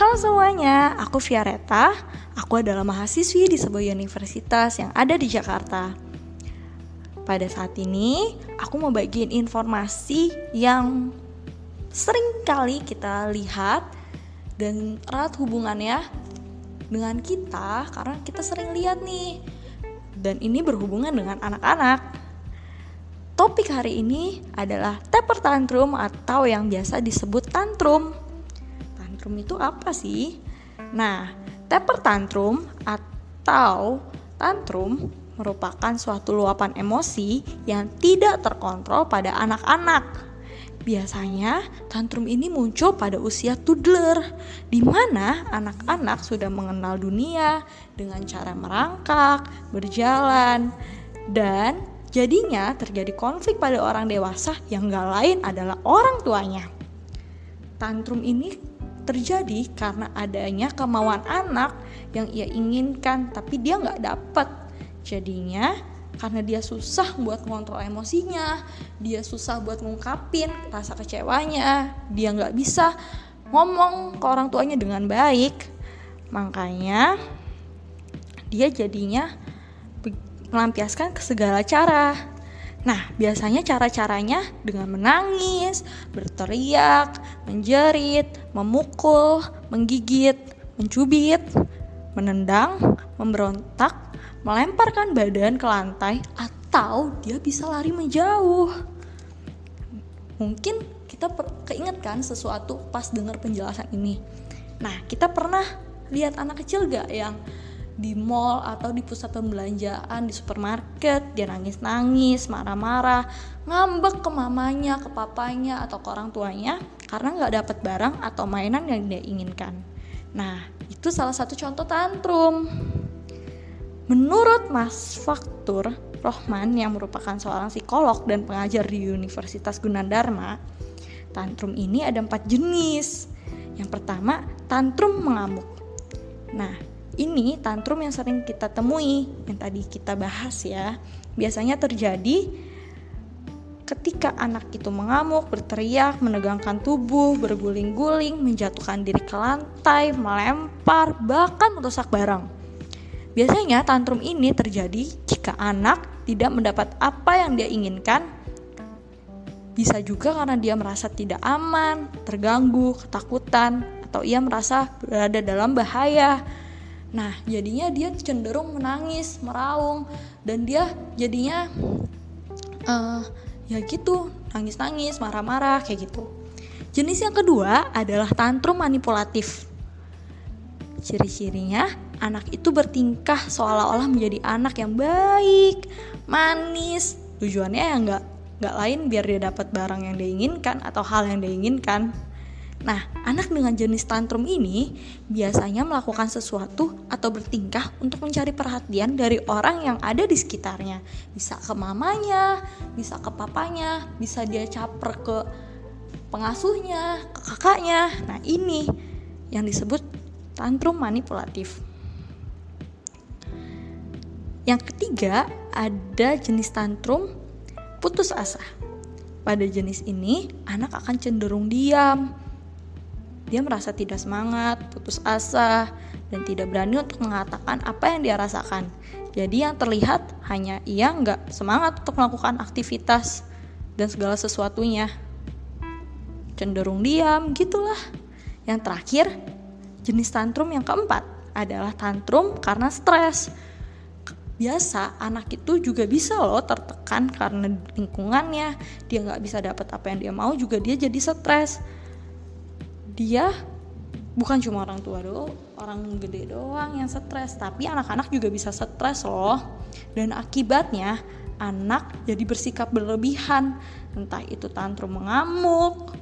Halo semuanya, aku Viareta. Aku adalah mahasiswi di sebuah universitas yang ada di Jakarta. Pada saat ini, aku mau bagiin informasi yang sering kali kita lihat dan erat hubungannya dengan kita karena kita sering lihat nih. Dan ini berhubungan dengan anak-anak. Topik hari ini adalah temper tantrum atau yang biasa disebut tantrum tantrum itu apa sih? Nah, temper tantrum atau tantrum merupakan suatu luapan emosi yang tidak terkontrol pada anak-anak. Biasanya, tantrum ini muncul pada usia toddler, di mana anak-anak sudah mengenal dunia dengan cara merangkak, berjalan, dan jadinya terjadi konflik pada orang dewasa yang gak lain adalah orang tuanya. Tantrum ini terjadi karena adanya kemauan anak yang ia inginkan tapi dia nggak dapat jadinya karena dia susah buat ngontrol emosinya dia susah buat ngungkapin rasa kecewanya dia nggak bisa ngomong ke orang tuanya dengan baik. Makanya dia jadinya melampiaskan ke segala cara Nah, biasanya cara-caranya dengan menangis, berteriak, menjerit, memukul, menggigit, mencubit, menendang, memberontak, melemparkan badan ke lantai, atau dia bisa lari menjauh. Mungkin kita keingetkan sesuatu pas dengar penjelasan ini. Nah, kita pernah lihat anak kecil gak yang di mall atau di pusat pembelanjaan di supermarket dia nangis-nangis marah-marah ngambek ke mamanya ke papanya atau ke orang tuanya karena nggak dapat barang atau mainan yang dia inginkan. Nah itu salah satu contoh tantrum. Menurut Mas Faktur Rohman yang merupakan seorang psikolog dan pengajar di Universitas Gunadarma tantrum ini ada empat jenis. Yang pertama tantrum mengamuk. Nah ini tantrum yang sering kita temui, yang tadi kita bahas ya. Biasanya terjadi ketika anak itu mengamuk, berteriak, menegangkan tubuh, berguling-guling, menjatuhkan diri ke lantai, melempar, bahkan merusak barang. Biasanya tantrum ini terjadi jika anak tidak mendapat apa yang dia inginkan. Bisa juga karena dia merasa tidak aman, terganggu, ketakutan, atau ia merasa berada dalam bahaya Nah, jadinya dia cenderung menangis, meraung, dan dia jadinya uh, ya gitu, nangis-nangis, marah-marah kayak gitu. Jenis yang kedua adalah tantrum manipulatif. Ciri-cirinya, anak itu bertingkah seolah-olah menjadi anak yang baik, manis. Tujuannya ya nggak nggak lain biar dia dapat barang yang dia inginkan atau hal yang dia inginkan. Nah, anak dengan jenis tantrum ini biasanya melakukan sesuatu atau bertingkah untuk mencari perhatian dari orang yang ada di sekitarnya. Bisa ke mamanya, bisa ke papanya, bisa dia caper ke pengasuhnya, ke kakaknya. Nah, ini yang disebut tantrum manipulatif. Yang ketiga, ada jenis tantrum putus asa. Pada jenis ini, anak akan cenderung diam, dia merasa tidak semangat, putus asa, dan tidak berani untuk mengatakan apa yang dia rasakan. Jadi yang terlihat hanya ia nggak semangat untuk melakukan aktivitas dan segala sesuatunya. Cenderung diam, gitulah. Yang terakhir, jenis tantrum yang keempat adalah tantrum karena stres. Biasa anak itu juga bisa loh tertekan karena lingkungannya, dia nggak bisa dapat apa yang dia mau juga dia jadi stres dia bukan cuma orang tua doang, orang gede doang yang stres, tapi anak-anak juga bisa stres loh. Dan akibatnya anak jadi bersikap berlebihan, entah itu tantrum mengamuk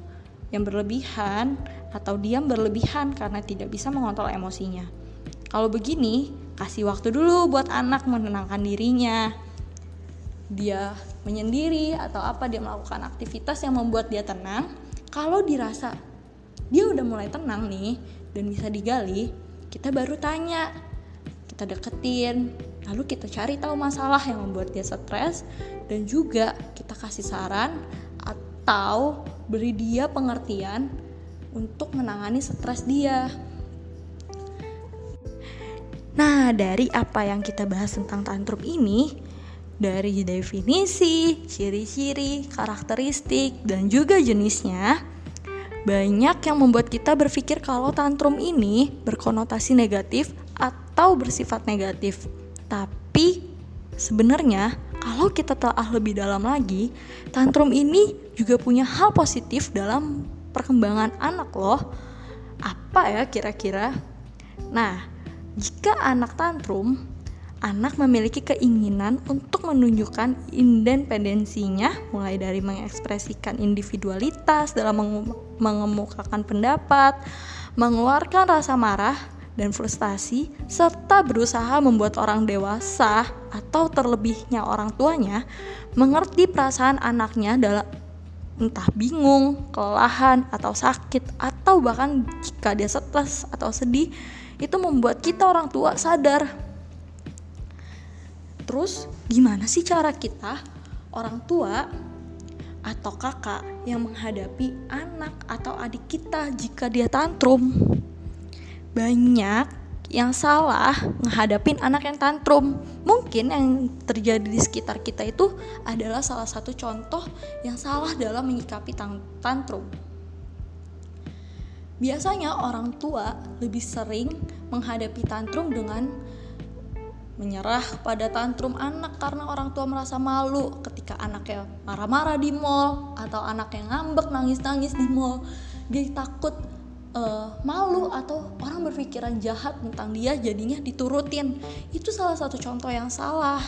yang berlebihan atau diam berlebihan karena tidak bisa mengontrol emosinya. Kalau begini, kasih waktu dulu buat anak menenangkan dirinya. Dia menyendiri atau apa dia melakukan aktivitas yang membuat dia tenang. Kalau dirasa dia udah mulai tenang nih dan bisa digali kita baru tanya kita deketin lalu kita cari tahu masalah yang membuat dia stres dan juga kita kasih saran atau beri dia pengertian untuk menangani stres dia. Nah, dari apa yang kita bahas tentang tantrum ini, dari definisi, ciri-ciri, karakteristik, dan juga jenisnya, banyak yang membuat kita berpikir kalau tantrum ini berkonotasi negatif atau bersifat negatif. Tapi sebenarnya kalau kita telah lebih dalam lagi, tantrum ini juga punya hal positif dalam perkembangan anak loh. Apa ya kira-kira? Nah, jika anak tantrum, anak memiliki keinginan untuk menunjukkan independensinya mulai dari mengekspresikan individualitas dalam mengemukakan pendapat, mengeluarkan rasa marah dan frustasi serta berusaha membuat orang dewasa atau terlebihnya orang tuanya mengerti perasaan anaknya dalam entah bingung, kelelahan, atau sakit, atau bahkan jika dia stres atau sedih, itu membuat kita orang tua sadar. Terus, gimana sih cara kita, orang tua atau kakak, yang menghadapi anak atau adik kita jika dia tantrum? Banyak yang salah menghadapin anak yang tantrum. Mungkin yang terjadi di sekitar kita itu adalah salah satu contoh yang salah dalam menyikapi tantrum. Biasanya orang tua lebih sering menghadapi tantrum dengan menyerah pada tantrum anak karena orang tua merasa malu ketika anaknya marah-marah di mall atau anaknya ngambek nangis-nangis di mall. Dia takut uh, malu atau orang berpikiran jahat tentang dia jadinya diturutin. Itu salah satu contoh yang salah.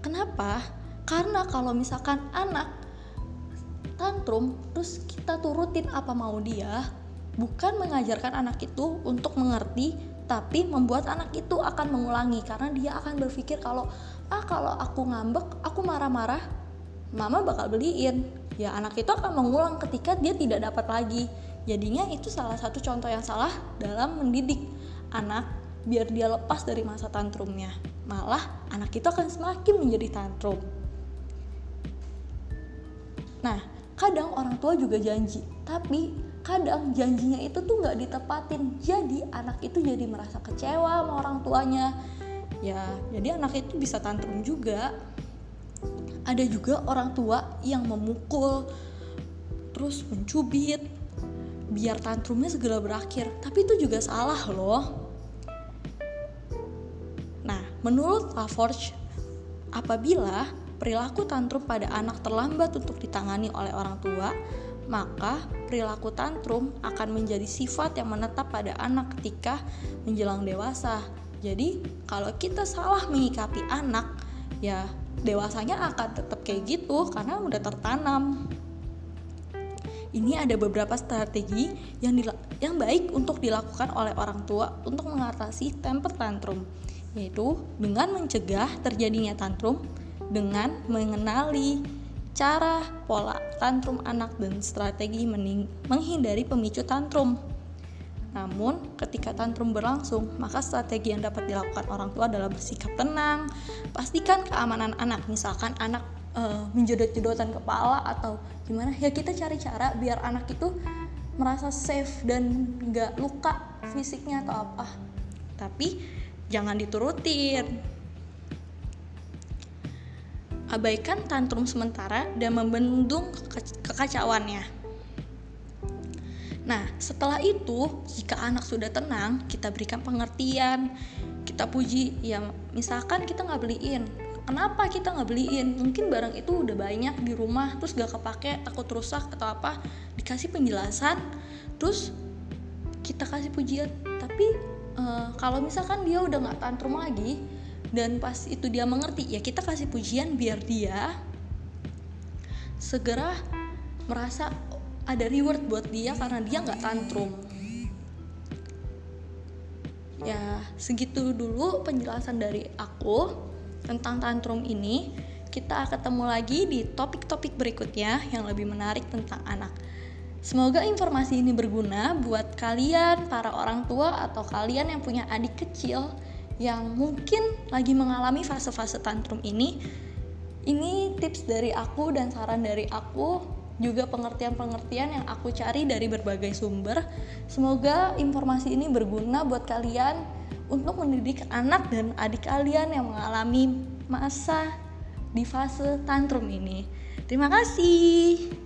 Kenapa? Karena kalau misalkan anak tantrum terus kita turutin apa mau dia bukan mengajarkan anak itu untuk mengerti tapi membuat anak itu akan mengulangi. Karena dia akan berpikir kalau ah kalau aku ngambek aku marah-marah mama bakal beliin. Ya anak itu akan mengulang ketika dia tidak dapat lagi. Jadinya itu salah satu contoh yang salah dalam mendidik anak biar dia lepas dari masa tantrumnya. Malah anak itu akan semakin menjadi tantrum. Nah kadang orang tua juga janji tapi kadang janjinya itu tuh nggak ditepatin. Jadi anak itu jadi merasa kecewa sama orang tuanya. Ya jadi anak itu bisa tantrum juga. Ada juga orang tua yang memukul terus mencubit biar tantrumnya segera berakhir. Tapi itu juga salah loh. Nah menurut Laforge apabila perilaku tantrum pada anak terlambat untuk ditangani oleh orang tua maka perilaku tantrum akan menjadi sifat yang menetap pada anak ketika menjelang dewasa. Jadi, kalau kita salah menyikapi anak, ya dewasanya akan tetap kayak gitu karena udah tertanam ini ada beberapa strategi yang yang baik untuk dilakukan oleh orang tua untuk mengatasi temper tantrum yaitu dengan mencegah terjadinya tantrum dengan mengenali cara pola tantrum anak dan strategi menghindari pemicu tantrum namun, ketika tantrum berlangsung, maka strategi yang dapat dilakukan orang tua adalah bersikap tenang, pastikan keamanan anak. Misalkan anak uh, menjedot-jedotan kepala atau gimana, ya kita cari cara biar anak itu merasa safe dan nggak luka fisiknya atau apa. Tapi jangan diturutin. Abaikan tantrum sementara dan membendung kekacauannya. Nah, setelah itu, jika anak sudah tenang, kita berikan pengertian, kita puji. Ya, misalkan kita nggak beliin, kenapa kita nggak beliin? Mungkin barang itu udah banyak di rumah, terus gak kepake, takut rusak atau apa. Dikasih penjelasan, terus kita kasih pujian. Tapi uh, kalau misalkan dia udah nggak tantrum lagi, dan pas itu dia mengerti, ya kita kasih pujian biar dia segera merasa ada reward buat dia karena dia nggak tantrum. Ya segitu dulu penjelasan dari aku tentang tantrum ini. Kita ketemu lagi di topik-topik berikutnya yang lebih menarik tentang anak. Semoga informasi ini berguna buat kalian, para orang tua, atau kalian yang punya adik kecil yang mungkin lagi mengalami fase-fase tantrum ini. Ini tips dari aku dan saran dari aku juga pengertian-pengertian yang aku cari dari berbagai sumber. Semoga informasi ini berguna buat kalian untuk mendidik anak dan adik kalian yang mengalami masa di fase tantrum ini. Terima kasih.